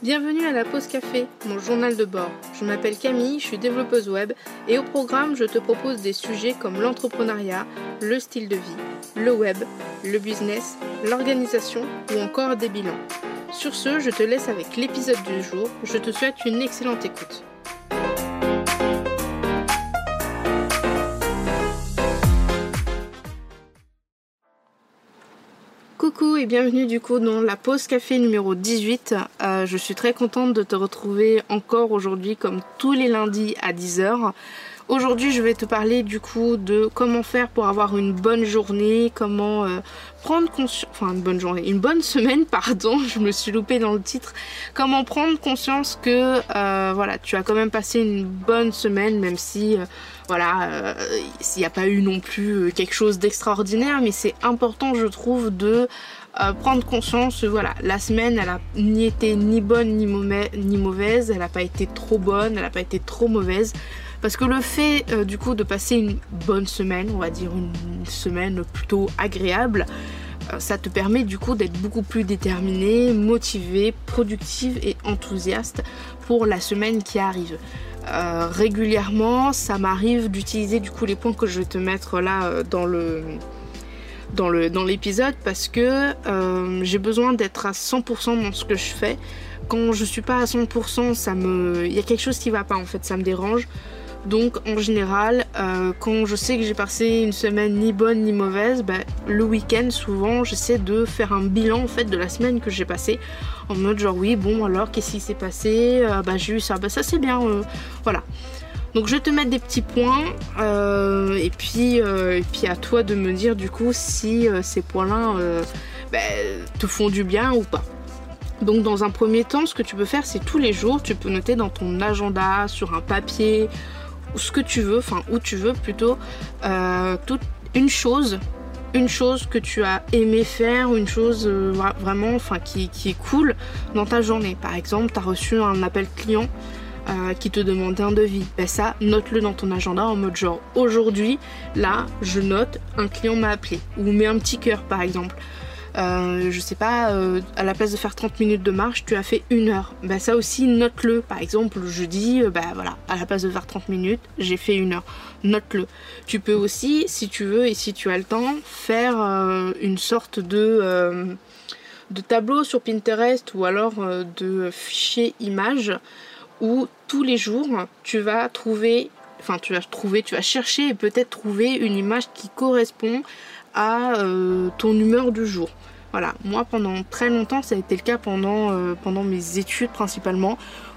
Bienvenue à la pause café, mon journal de bord. Je m'appelle Camille, je suis développeuse web et au programme, je te propose des sujets comme l'entrepreneuriat, le style de vie, le web, le business, l'organisation ou encore des bilans. Sur ce, je te laisse avec l'épisode du jour. Je te souhaite une excellente écoute. Et bienvenue du coup dans la pause café numéro 18. Euh, je suis très contente de te retrouver encore aujourd'hui comme tous les lundis à 10h. Aujourd'hui je vais te parler du coup de comment faire pour avoir une bonne journée, comment euh, prendre conscience, enfin une bonne journée, une bonne semaine pardon, je me suis loupée dans le titre, comment prendre conscience que euh, voilà tu as quand même passé une bonne semaine même si voilà, s'il n'y a pas eu non plus quelque chose d'extraordinaire, mais c'est important, je trouve, de prendre conscience, voilà, la semaine, elle a ni été ni bonne ni, mauvaise, elle n'a pas été trop bonne, elle n'a pas été trop mauvaise. Parce que le fait du coup de passer une bonne semaine, on va dire une semaine plutôt agréable, ça te permet du coup d'être beaucoup plus déterminé, motivé, productive et enthousiaste pour la semaine qui arrive. Euh, régulièrement, ça m'arrive d'utiliser du coup les points que je vais te mettre là euh, dans le dans le dans l'épisode parce que euh, j'ai besoin d'être à 100% dans ce que je fais. Quand je suis pas à 100%, ça me il y a quelque chose qui va pas en fait, ça me dérange. Donc en général, euh, quand je sais que j'ai passé une semaine ni bonne ni mauvaise, bah, le week-end souvent j'essaie de faire un bilan en fait de la semaine que j'ai passée en mode genre oui bon alors qu'est-ce qui s'est passé, euh, bah j'ai eu ça, bah ça c'est bien, euh, voilà. Donc je vais te mettre des petits points et puis et puis à toi de me dire du coup si ces points-là bah, te font du bien ou pas. Donc dans un premier temps, ce que tu peux faire, c'est tous les jours, tu peux noter dans ton agenda, sur un papier, ce que tu veux, enfin où tu veux plutôt, euh, une chose, une chose que tu as aimé faire, une chose euh, vraiment enfin, qui, est cool dans ta journée. Par exemple, tu as reçu un appel client euh, qui te demandait un devis. Ben ça, note-le dans ton agenda en mode genre aujourd'hui, là, je note, un client m'a appelé. Ou mets un petit cœur par exemple. Euh, je sais pas, euh, à la place de faire 30 minutes de marche, tu as fait une heure. Bah ça aussi, note-le. Par exemple, le jeudi, euh, bah voilà, à la place de faire 30 minutes, j'ai fait une heure. Note-le. Tu peux aussi, si tu veux et si tu as le temps, faire une sorte de, de tableau sur Pinterest ou alors de fichier image où tous les jours, tu vas trouver, enfin tu vas trouver, tu vas chercher et peut-être trouver une image qui correspond à ton humeur du jour. Voilà, moi pendant très longtemps ça a été le cas pendant, euh, pendant mes études principalement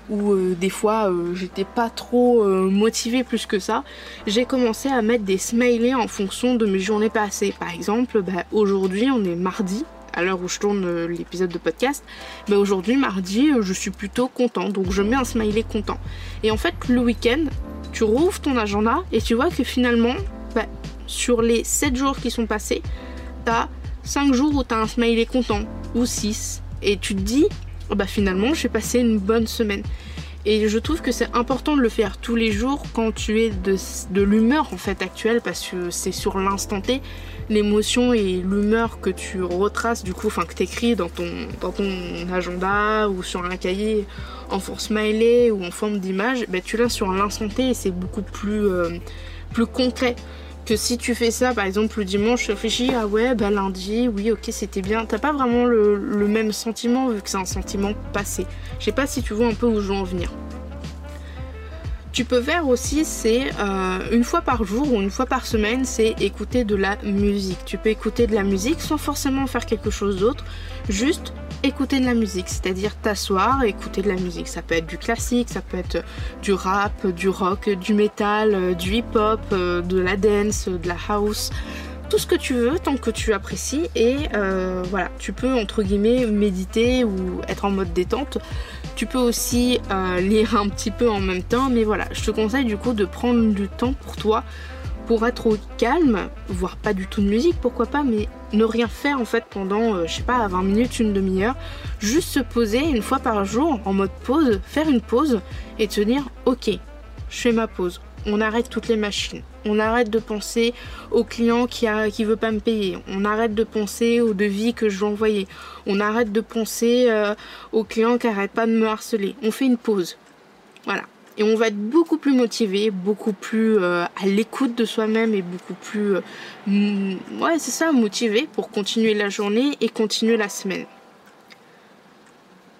où euh, des fois euh, j'étais pas trop motivée plus que ça. J'ai commencé à mettre des smileys en fonction de mes journées passées. Par exemple, bah, aujourd'hui on est mardi, à l'heure où je tourne l'épisode de podcast, mais aujourd'hui mardi je suis plutôt content donc je mets un smiley content. Et en fait le week-end tu rouvres ton agenda et tu vois que finalement bah, sur les 7 jours qui sont passés, t'as 5 jours où tu as un smiley content, ou 6, et tu te dis, oh bah finalement j'ai passé une bonne semaine. Et je trouve que c'est important de le faire tous les jours quand tu es de, l'humeur en fait actuelle parce que c'est sur l'instant T l'émotion et l'humeur que tu retraces du coup, enfin que tu écris dans ton, dans ton agenda ou sur un cahier en forme smiley ou en forme d'image, bah, tu l'as sur l'instant et c'est beaucoup plus, euh, plus concret que si tu fais ça, par exemple le dimanche, tu réfléchis, ah ouais, bah lundi, oui, ok, c'était bien. T'as pas vraiment le, même sentiment vu que c'est un sentiment passé. Je sais pas si tu vois un peu où je veux en venir. Tu peux faire aussi, c'est euh, une fois par jour ou une fois par semaine, c'est écouter de la musique. Tu peux écouter de la musique sans forcément faire quelque chose d'autre, juste écouter de la musique, c'est-à-dire t'asseoir et écouter de la musique. Ça peut être du classique, ça peut être du rap, du rock, du metal, euh, du hip-hop, euh, de la dance, de la house, tout ce que tu veux tant que tu apprécies et voilà, tu peux entre guillemets méditer ou être en mode détente. Tu peux aussi lire un petit peu en même temps, mais voilà, je te conseille du coup de prendre du temps pour toi pour être au calme, voire pas du tout de musique, pourquoi pas, mais ne rien faire en fait pendant, euh, je sais pas, 20 minutes, une demi-heure, juste se poser une fois par jour en mode pause, faire une pause et te dire ok, je fais ma pause, on arrête toutes les machines, On arrête de penser au client qui a qui veut pas me payer. On arrête de penser au devis que je vais envoyer. On arrête de penser euh, au client qui arrête pas de me harceler. On fait une pause. Voilà. Et on va être beaucoup plus motivé, beaucoup plus euh, à l'écoute de soi-même et beaucoup plus, euh, ouais, c'est ça, motivé pour continuer la journée et continuer la semaine.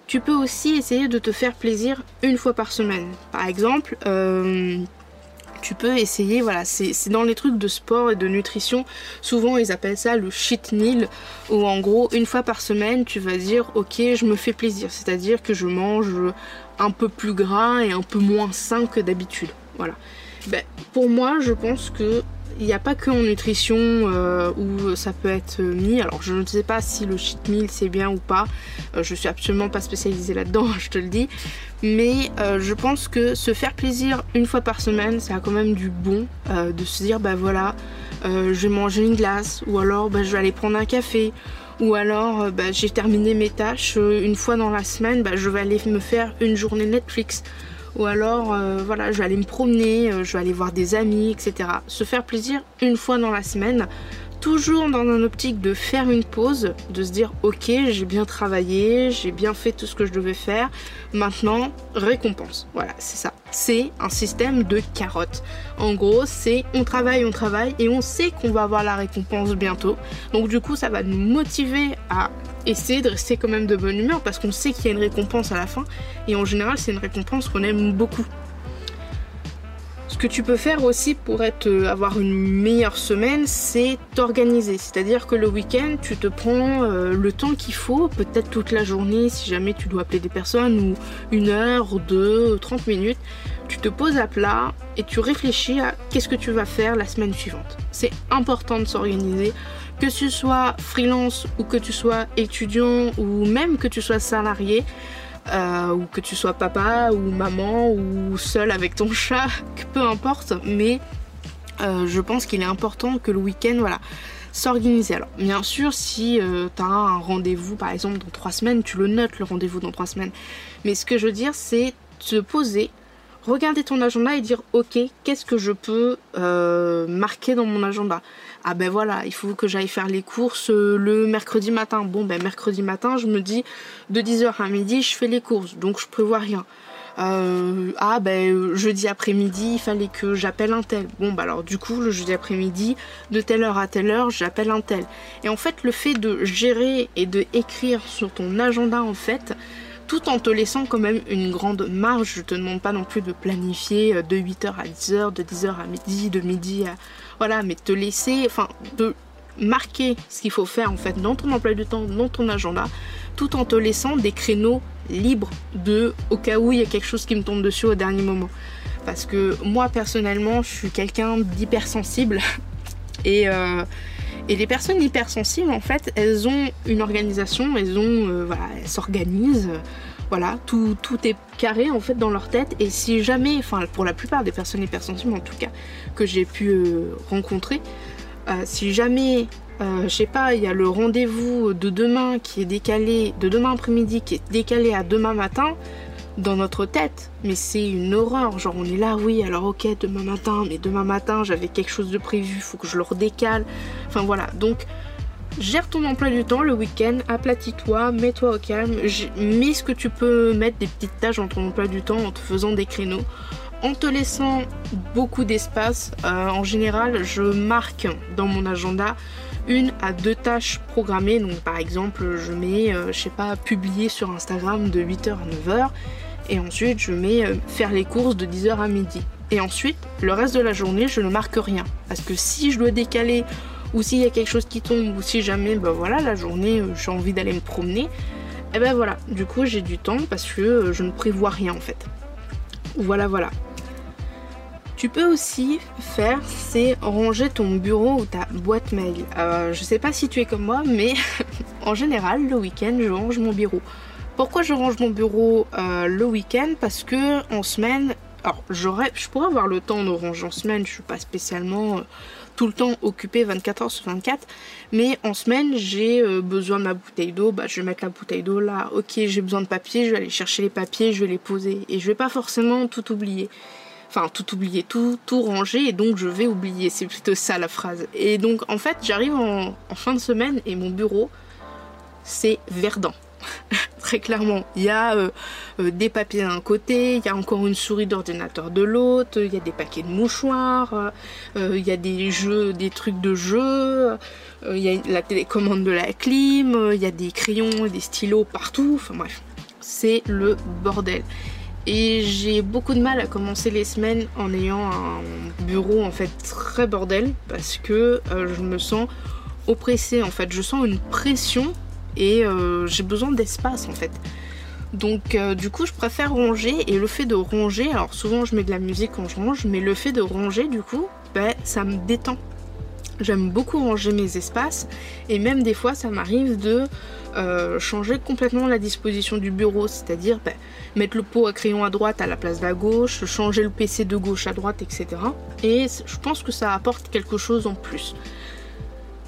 Tu peux aussi essayer de te faire plaisir une fois par semaine. Par exemple, tu peux essayer, voilà, c'est dans les trucs de sport et de nutrition, souvent ils appellent ça le cheat meal, où en gros, une fois par semaine, tu vas dire, ok, je me fais plaisir, c'est-à-dire que je mange un peu plus gras et un peu moins sain que d'habitude. Voilà. Ben, pour moi, je pense que il n'y a pas que en nutrition euh, où ça peut être mis. Alors je ne sais pas si le cheat meal c'est bien ou pas. Euh, je suis absolument pas spécialisée là-dedans, je te le dis. Mais euh, je pense que se faire plaisir une fois par semaine, ça a quand même du bon de se dire bah voilà, je vais manger une glace ou alors bah, je vais aller prendre un café ou alors bah, j'ai terminé mes tâches une fois dans la semaine, bah, je vais aller me faire une journée Netflix ou alors euh, voilà je vais aller me promener, euh, je vais aller voir des amis, etc. Se faire plaisir une fois dans la semaine, toujours dans un optique de faire une pause, de se dire ok j'ai bien travaillé, j'ai bien fait tout ce que je devais faire, maintenant récompense. Voilà c'est ça. C'est un système de carottes. En gros c'est on travaille, on travaille et on sait qu'on va avoir la récompense bientôt. Donc du coup ça va nous motiver à essayer de rester quand même de bonne humeur parce qu'on sait qu'il y a une récompense à la fin et en général c'est une récompense qu'on aime beaucoup. Que tu peux faire aussi pour être, euh, avoir une meilleure semaine, c'est t'organiser. C'est-à-dire que le week-end, tu te prends euh, le temps qu'il faut, peut-être toute la journée si jamais tu dois appeler des personnes, ou une heure, deux, 30 minutes. Tu te poses à plat et tu réfléchis à qu'est-ce que tu vas faire la semaine suivante. C'est important de s'organiser que tu sois freelance ou que tu sois étudiant ou même que tu sois salarié, euh, ou que tu sois papa ou maman ou seul avec ton chat, peu importe, mais euh, je pense qu'il est important que le week-end, voilà, s'organiser. Alors, bien sûr, si euh, tu as un rendez-vous, par exemple, dans trois semaines, tu le notes, le rendez-vous dans trois semaines. Mais ce que je veux dire, c'est te poser, regarder ton agenda et dire, ok, qu'est-ce que je peux marquer dans mon agenda? Ah ben voilà, il faut que j'aille faire les courses euh, le mercredi matin. Bon ben mercredi matin, je me dis de 10h à midi, je fais les courses, donc je prévois rien. Euh, ah ben jeudi après-midi, il fallait que j'appelle un tel. Bon bah alors du coup le jeudi après-midi, de telle heure à telle heure, j'appelle un tel. Et en fait le fait de gérer et de écrire sur ton agenda en fait, tout en te laissant quand même une grande marge. Je te demande pas non plus de planifier euh, de 8h à 10h, de 10h à midi, de midi à voilà, mais te laisser, enfin, de marquer ce qu'il faut faire en fait dans ton emploi du temps, dans ton agenda, tout en te laissant des créneaux libres de au cas où il y a quelque chose qui me tombe dessus au dernier moment. Parce que moi personnellement, je suis quelqu'un d'hypersensible et euh, et les personnes hypersensibles, en fait, elles ont une organisation, elles ont, euh, voilà, elles s'organisent, voilà, tout, est carré en fait dans leur tête. Et si jamais, enfin pour la plupart des personnes hypersensibles en tout cas que j'ai pu euh, rencontrer, euh, si jamais, euh, je sais pas, il y a le rendez-vous de demain qui est décalé, de demain après-midi qui est décalé à demain matin, dans notre tête, mais c'est une horreur. Genre, on est là, oui, alors ok, demain matin, mais demain matin, j'avais quelque chose de prévu, faut que je le redécale. Enfin voilà, donc Gère ton emploi du temps le week-end, aplatis-toi, mets-toi au calme, mets ce que tu peux mettre des petites tâches dans ton emploi du temps en te faisant des créneaux, en te laissant beaucoup d'espace. Euh, en général, je marque dans mon agenda une à deux tâches programmées. Donc par exemple, je mets, euh, je sais pas, publier sur Instagram de 8h à 9h. Et ensuite, je mets euh, faire les courses de 10h à midi. Et ensuite, le reste de la journée, je ne marque rien. Parce que si je dois décaler ou s'il y a quelque chose qui tombe, ou si jamais, ben voilà, la journée, euh, j'ai envie d'aller me promener, et eh ben voilà, du coup j'ai du temps parce que euh, je ne prévois rien en fait. Voilà, voilà. Tu peux aussi faire, c'est ranger ton bureau ou ta boîte mail. Euh, je sais pas si tu es comme moi, mais en général, le week-end, je range mon bureau. Pourquoi je range mon bureau le week-end? Parce que en semaine, alors je pourrais avoir le temps de ranger en semaine, je suis pas spécialement tout le temps occupé 24 heures sur 24. Mais en semaine, j'ai euh, besoin de ma bouteille d'eau, bah, je vais mettre la bouteille d'eau là. Ok, j'ai besoin de papier, je vais aller chercher les papiers, je vais les poser. Et je vais pas forcément tout oublier. enfin tout oublier, tout, tout ranger et donc je vais oublier, c'est plutôt ça la phrase. Et donc en fait j'arrive en, fin de semaine et mon bureau c'est verdant. Très clairement, il y a euh, euh, des papiers d'un côté, il y a encore une souris d'ordinateur de l'autre, il y a des paquets de mouchoirs, euh, il y a des jeux, des trucs de jeu, il y a la télécommande de la clim, il y a des crayons, des stylos partout, enfin bref, c'est le bordel. Et j'ai beaucoup de mal à commencer les semaines en ayant un bureau en fait très bordel parce que je me sens oppressée en fait. Je sens une pression et euh, j'ai besoin d'espace en fait. Donc euh, du coup je préfère ranger et le fait de ranger, alors souvent je mets de la musique quand je range, mais le fait de ranger du coup, ben, ça me détend. J'aime beaucoup ranger mes espaces et même des fois ça m'arrive de euh, changer complètement la disposition du bureau, c'est-à-dire bah, mettre le pot à crayon à droite à la place de la gauche, changer le PC de gauche à droite, etc. Et je pense que ça apporte quelque chose en plus.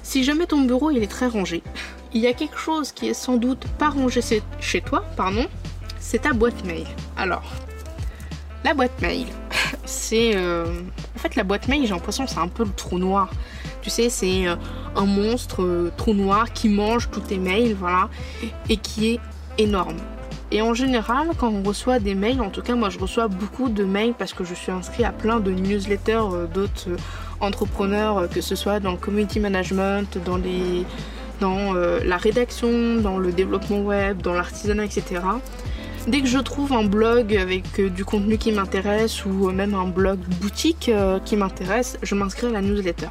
Si jamais ton bureau il est très rangé, il y a quelque chose qui est sans doute pas rangé chez toi, pardon, c'est ta boîte mail. Alors, la boîte mail, c'est... Euh, en fait la boîte mail j'ai l'impression que c'est un peu le trou noir. Tu sais, c'est euh, un monstre euh, trou noir qui mange tous tes mails, voilà, et qui est énorme. Et en général, quand on reçoit des mails, en tout cas moi je reçois beaucoup de mails parce que je suis inscrit à plein de newsletters d'autres entrepreneurs, que ce soit dans le community management, dans les dans la rédaction, dans le développement web, dans l'artisanat, etc. Dès que je trouve un blog avec du contenu qui m'intéresse ou même un blog boutique qui m'intéresse, je m'inscris à la newsletter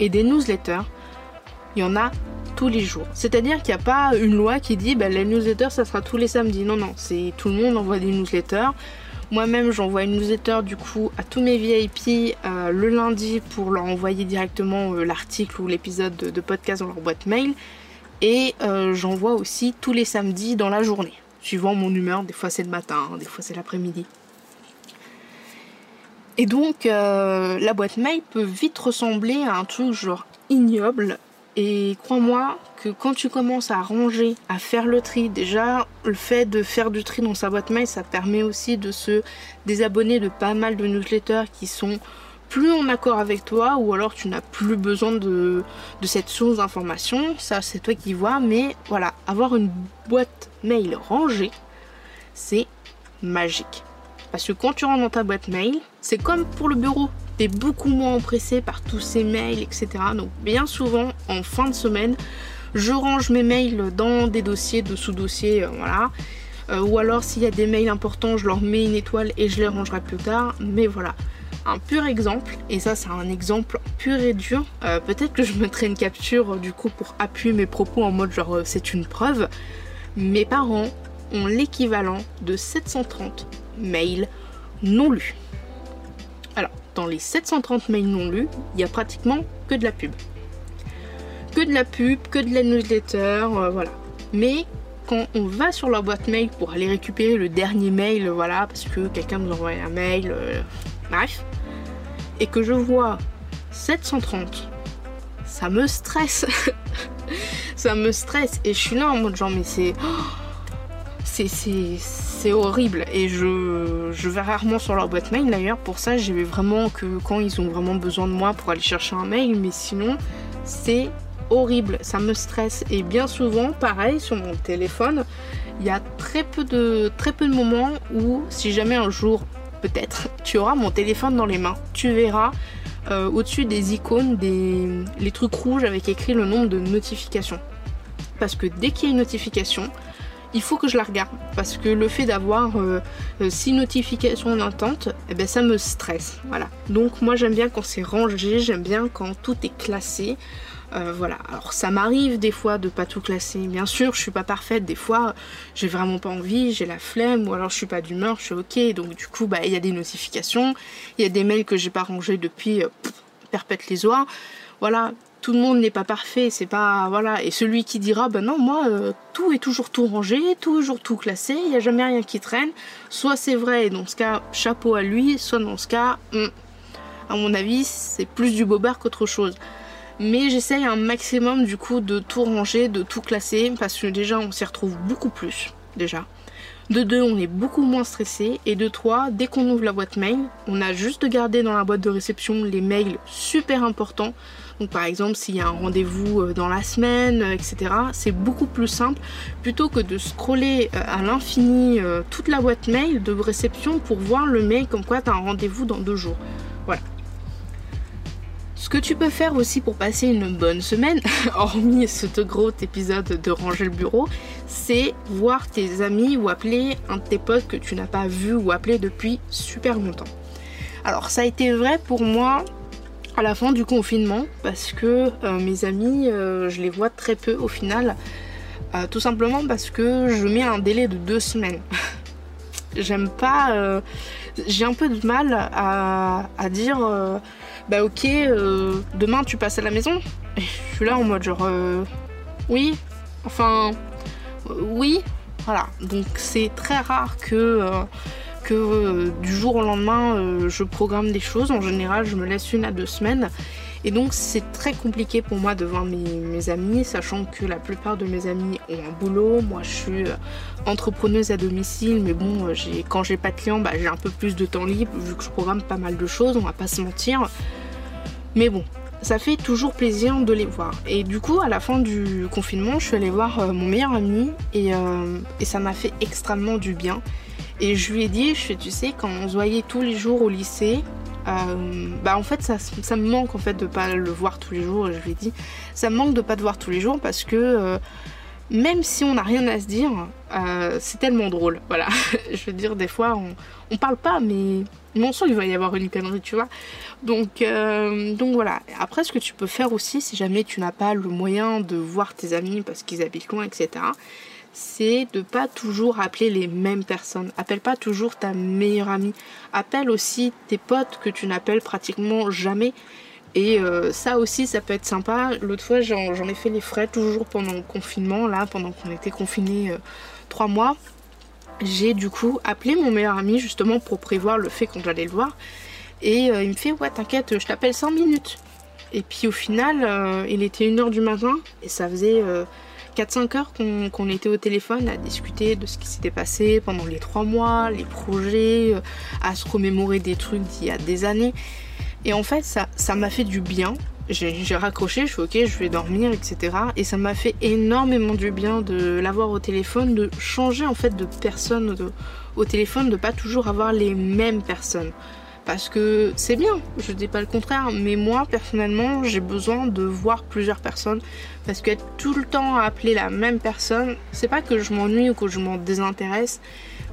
et des newsletters, il y en a tous les jours. C'est-à-dire qu'il n'y a pas une loi qui dit bah, les newsletters ça sera tous les samedis. Non, non, c'est tout le monde envoie des newsletters. Moi-même j'envoie une newsletter du coup à tous mes VIP euh, le lundi pour leur envoyer directement euh, l'article ou l'épisode de, podcast dans leur boîte mail. Et euh, j'envoie aussi tous les samedis dans la journée, suivant mon humeur. Des fois c'est le matin, des fois c'est l'après-midi. Et donc, la boîte mail peut vite ressembler à un truc genre ignoble. Et crois-moi que quand tu commences à ranger, à faire le tri, déjà le fait de faire du tri dans sa boîte mail, ça permet aussi de se désabonner de pas mal de newsletters qui sont plus en accord avec toi ou alors tu n'as plus besoin de, cette source d'information. Ça, c'est toi qui vois. Mais voilà, avoir une boîte mail rangée, c'est magique. Parce que quand tu rentres dans ta boîte mail, c'est comme pour le bureau. Tu es beaucoup moins empressé par tous ces mails, etc. Donc bien souvent, en fin de semaine, je range mes mails dans des dossiers de sous-dossiers, euh, voilà. Euh, ou alors s'il y a des mails importants, je leur mets une étoile et je les rangerai plus tard. Mais voilà, un pur exemple, et ça c'est un exemple pur et dur. Euh, peut-être que je mettrai une capture du coup pour appuyer mes propos en mode genre c'est une preuve. Mes parents ont l'équivalent de 730 mails non lus. Dans les 730 mails non lus, il y a pratiquement que de la pub. Que de la pub, que de la newsletter, euh, voilà. Mais quand on va sur leur boîte mail pour aller récupérer le dernier mail, voilà, parce que quelqu'un nous envoie un mail, euh, bref, et que je vois 730, ça me stresse. ça me stresse. Et je suis là en mode genre, mais c'est. c'est c'est horrible. Et je, je vais rarement sur leur boîte mail d'ailleurs. Pour ça j'y vais vraiment que quand ils ont vraiment besoin de moi pour aller chercher un mail. Mais sinon c'est horrible. Ça me stresse. Et bien souvent pareil sur mon téléphone il y a très peu de très peu de moments où si jamais un jour peut-être tu auras mon téléphone dans les mains. Tu verras euh, au-dessus des icônes des les trucs rouges avec écrit le nombre de notifications. Parce que dès qu'il y a une notification il faut que je la regarde parce que le fait d'avoir 6 euh, euh, notifications en attente, eh ben, ça me stresse. Voilà. Donc moi j'aime bien quand c'est rangé, j'aime bien quand tout est classé. Euh, voilà, alors ça m'arrive des fois de pas tout classer. Bien sûr, je suis pas parfaite. Des fois, j'ai vraiment pas envie, j'ai la flemme, ou alors je suis pas d'humeur, je suis ok. Donc du coup, bah il y a des notifications, il y a des mails que j'ai pas rangés depuis perpète les oies. Voilà, tout le monde n'est pas parfait, c'est pas voilà. Et celui qui dira ben non moi euh, tout est toujours tout rangé, toujours tout classé, il n'y a jamais rien qui traîne. Soit c'est vrai et dans ce cas chapeau à lui, soit dans ce cas, hmm, à mon avis c'est plus du bobard qu'autre chose. Mais j'essaye un maximum du coup de tout ranger, de tout classer parce que déjà on s'y retrouve beaucoup plus déjà. De deux, on est beaucoup moins stressé. Et de trois, dès qu'on ouvre la boîte mail, on a juste de garder dans la boîte de réception les mails super importants. Donc par exemple, s'il y a un rendez-vous euh, dans la semaine, euh, etc., c'est beaucoup plus simple plutôt que de scroller euh, à l'infini toute la boîte mail de réception pour voir le mail comme quoi tu un rendez-vous dans deux jours. Voilà. Ce que tu peux faire aussi pour passer une bonne semaine, hormis ce gros épisode de ranger le bureau, c'est voir tes amis ou appeler un de tes potes que tu n'as pas vu ou appelé depuis super longtemps. Alors ça a été vrai pour moi à la fin du confinement parce que euh, mes amis, euh, je les vois très peu au final. Euh, tout simplement parce que je mets un délai de deux semaines. J'aime pas. J'ai un peu de mal à, à dire bah ok, demain tu passes à la maison. Et je suis là en mode genre oui, enfin oui, voilà. Donc c'est très rare que euh, du jour au lendemain, euh, je programme des choses. En général, je me laisse une à deux semaines. Et donc c'est très compliqué pour moi de voir mes, amis, sachant que la plupart de mes amis ont un boulot. Moi je suis euh, entrepreneuse à domicile, mais bon, quand j'ai pas de clients, bah, j'ai un peu plus de temps libre vu que je programme pas mal de choses, on va pas se mentir. Mais bon, ça fait toujours plaisir de les voir. Et du coup, à la fin du confinement, je suis allée voir mon meilleur ami et ça m'a fait extrêmement du bien. Et je lui ai dit, je tu sais, quand on se voyait tous les jours au lycée, euh, bah en fait ça, me manque en fait de pas le voir tous les jours. Je lui ai dit, ça me manque de pas te voir tous les jours parce que euh, même si on n'a rien à se dire, euh, c'est tellement drôle. Voilà, je veux dire des fois on, on parle pas, mais non sent il va y avoir une connerie, tu vois. Donc donc voilà. Après ce que tu peux faire aussi, si jamais tu n'as pas le moyen de voir tes amis parce qu'ils habitent loin, etc c'est de pas toujours appeler les mêmes personnes. Appelle pas toujours ta meilleure amie. Appelle aussi tes potes que tu n'appelles pratiquement jamais. Et euh, ça aussi, ça peut être sympa. L'autre fois, j'en ai fait les frais, toujours pendant le confinement, là, pendant qu'on était confinés euh, trois mois. J'ai du coup appelé mon meilleur ami justement pour prévoir le fait qu'on allait le voir. Et euh, il me fait Ouais, t'inquiète, je t'appelle 5 minutes. Et puis au final, il était 1h du matin et ça faisait 4-5 heures qu'on était au téléphone à discuter de ce qui s'était passé pendant les 3 mois, les projets, euh, à se remémorer des trucs d'il y a des années. Et en fait, ça m'a fait du bien. J'ai raccroché, je suis ok, je vais dormir, etc. Et ça m'a fait énormément du bien de l'avoir au téléphone, de changer en fait de personne au téléphone, de pas toujours avoir les mêmes personnes parce que c'est bien, je dis pas le contraire, mais moi personnellement j'ai besoin de voir plusieurs personnes parce qu'être tout le temps à appeler la même personne, c'est pas que je m'ennuie ou que je m'en désintéresse,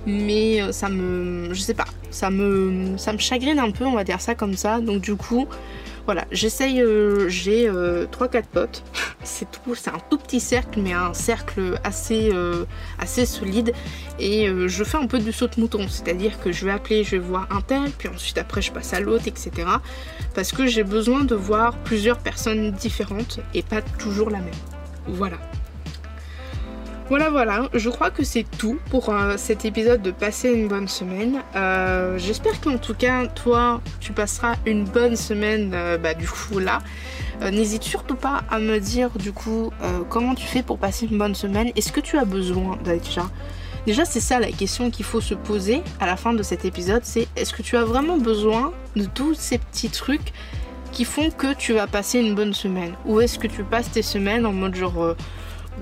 mais euh, ça me, je sais pas, ça me, ça me chagrine un peu, on va dire ça comme ça, donc du coup voilà, j'essaye, euh, j'ai 3-4 euh, potes. c'est tout, un tout petit cercle, mais un cercle assez, euh, assez solide. Et je fais un peu du saut de mouton, c'est-à-dire que je vais appeler, je vais voir un tel, puis ensuite après je passe à l'autre, etc. Parce que j'ai besoin de voir plusieurs personnes différentes et pas toujours la même. Voilà. Voilà, voilà, je crois que c'est tout pour euh, cet épisode de passer une bonne semaine. Euh, j'espère qu'en tout cas, toi, tu passeras une bonne semaine euh, bah, du coup là. N'hésite surtout pas à me dire du coup comment tu fais pour passer une bonne semaine. Est-ce que tu as besoin déjà Déjà, c'est ça la question qu'il faut se poser à la fin de cet épisode, c'est est-ce que tu as vraiment besoin de tous ces petits trucs qui font que tu vas passer une bonne semaine? Ou est-ce que tu passes tes semaines en mode genre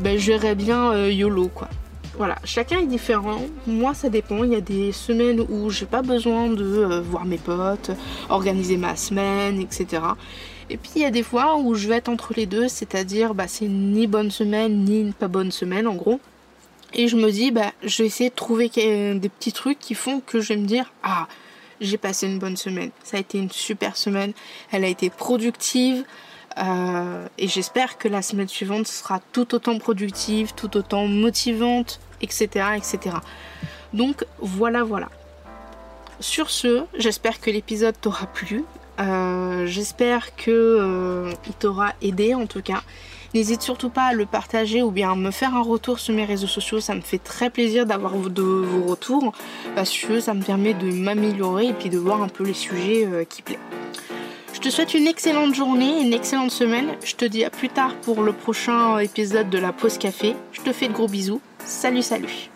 ben, j'irais bien euh, YOLO quoi. Voilà, chacun est différent. Moi, ça dépend. Il y a des semaines où j'ai pas besoin de euh, voir mes potes, organiser ma semaine, etc. Et puis il y a des fois où je vais être entre les deux, c'est-à-dire bah, c'est ni bonne semaine ni une pas bonne semaine en gros. Et je me dis, bah, je vais essayer de trouver des petits trucs qui font que je vais me dire, ah, j'ai passé une bonne semaine. Ça a été une super semaine. Elle a été productive. Euh, et j'espère que la semaine suivante sera tout autant productive, tout autant motivante, etc. etc. Donc voilà, voilà. Sur ce, j'espère que l'épisode t'aura plu. Euh, j'espère que euh, il t'aura aidé en tout cas. N'hésite surtout pas à le partager ou bien à me faire un retour sur mes réseaux sociaux. Ça me fait très plaisir d'avoir de vos retours parce que ça me permet de m'améliorer et puis de voir un peu les sujets qui plaisent. Je te souhaite une excellente journée, une excellente semaine. Je te dis à plus tard pour le prochain épisode de la pause café. Je te fais de gros bisous. Salut, salut.